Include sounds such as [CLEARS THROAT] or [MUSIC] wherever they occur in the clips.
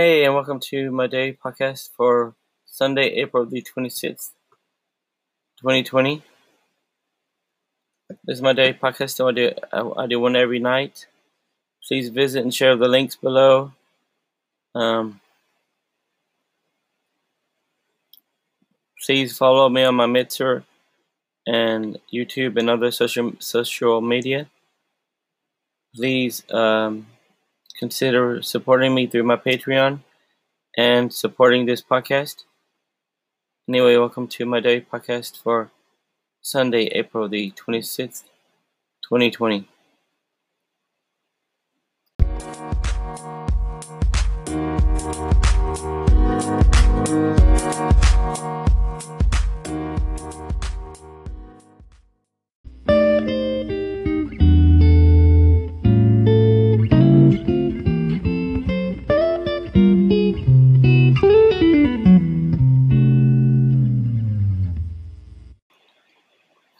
Hey, and welcome to my day podcast for Sunday, April the 26th, 2020. This is my day podcast, so I do, I, I do one every night. Please visit and share the links below. Um, please follow me on my Mixer and YouTube and other social social media. Please um, consider supporting me through my Patreon and supporting this podcast. Anyway, welcome to my day podcast for Sunday, April the 26th, 2020.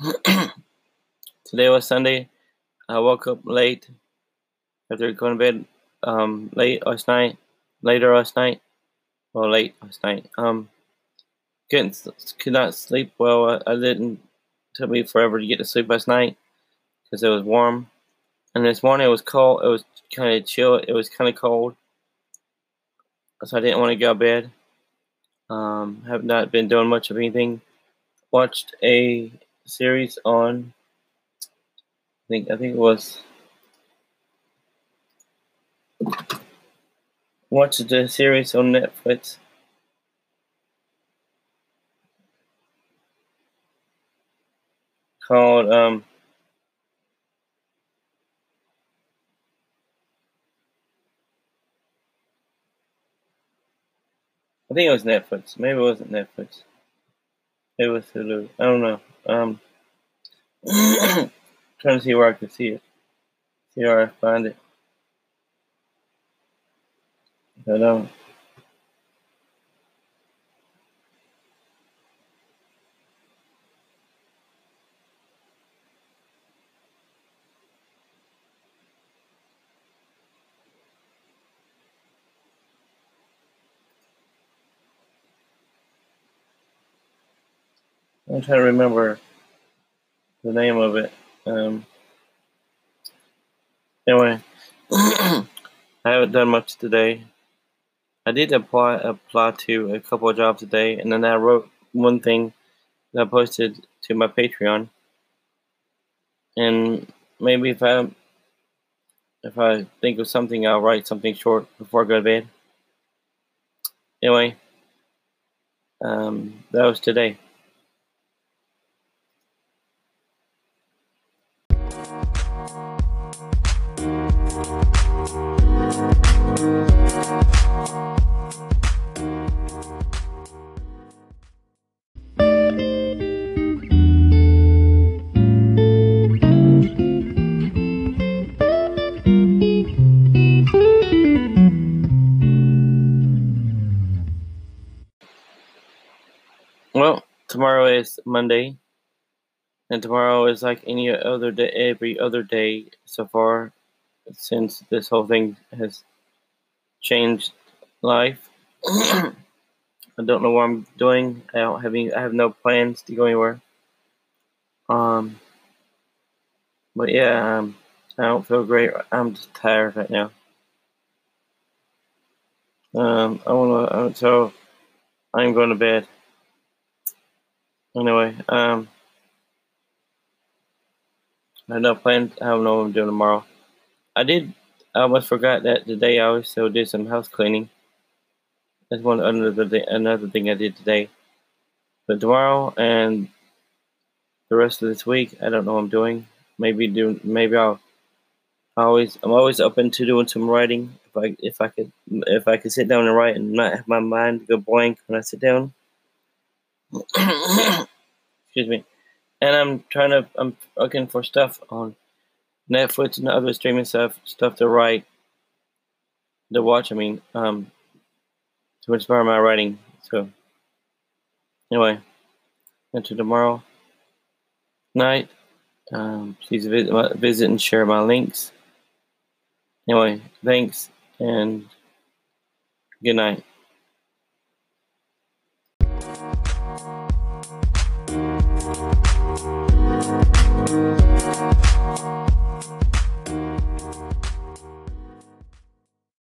[CLEARS THROAT] Today was Sunday. I woke up late after going to bed um, late last night, later last night, well, late last night. Um, couldn't could not sleep well. I, I didn't. It took me forever to get to sleep last night because it was warm, and this morning it was cold. It was kind of chill. It was kind of cold, so I didn't want to go to bed. Um, have not been doing much of anything. Watched a series on I think I think it was watched the series on Netflix. Called um I think it was Netflix. Maybe it wasn't Netflix. It was Hulu. I don't know. Um [CLEARS THROAT] trying to see where I can see it. See where I find it. I don't. I'm trying to remember the name of it. Um, anyway, [CLEARS THROAT] I haven't done much today. I did apply apply to a couple of jobs today, and then I wrote one thing that I posted to my Patreon. And maybe if I if I think of something, I'll write something short before I go to bed. Anyway, um, that was today. Well, tomorrow is Monday, and tomorrow is like any other day, every other day so far, since this whole thing has changed life. [CLEARS THROAT] I don't know what I'm doing. I don't have any. I have no plans to go anywhere. Um, but yeah, um, I don't feel great. I'm just tired right now. Um, I wanna. So I'm going to bed. Anyway, um, I have no plans. I don't know what I'm doing tomorrow. I did. I almost forgot that today I also did some house cleaning. That's one another thing, another thing I did today. But tomorrow and the rest of this week, I don't know what I'm doing. Maybe do. Maybe I'll. I Always, I'm always open to doing some writing. If I if I could if I could sit down and write and not have my mind go blank when I sit down. [COUGHS] Excuse me. And I'm trying to I'm looking for stuff on Netflix and other streaming stuff stuff to write to watch, I mean, um to inspire my writing. So anyway, until tomorrow night. Um, please visit, visit and share my links. Anyway, thanks and Good night. Thank you.